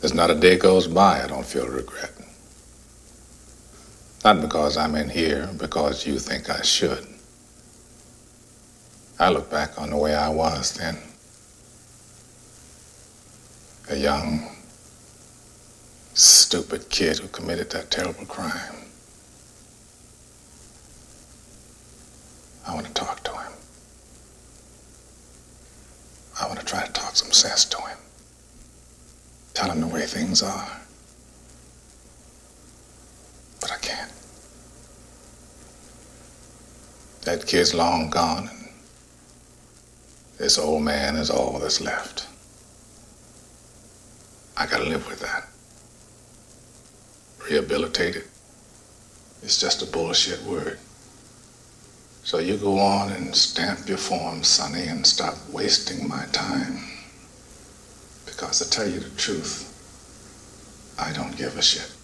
There's not a day goes by I don't feel regret. Not because I'm in here, because you think I should. I look back on the way I was then. A young, stupid kid who committed that terrible crime. I want to talk to him. I want to try to talk some sense to him. Tell him the way things are. But I can't. That kid's long gone, and this old man is all that's left. I gotta live with that. Rehabilitated. It's just a bullshit word. So you go on and stamp your form, Sonny, and stop wasting my time. Because to tell you the truth, I don't give a shit.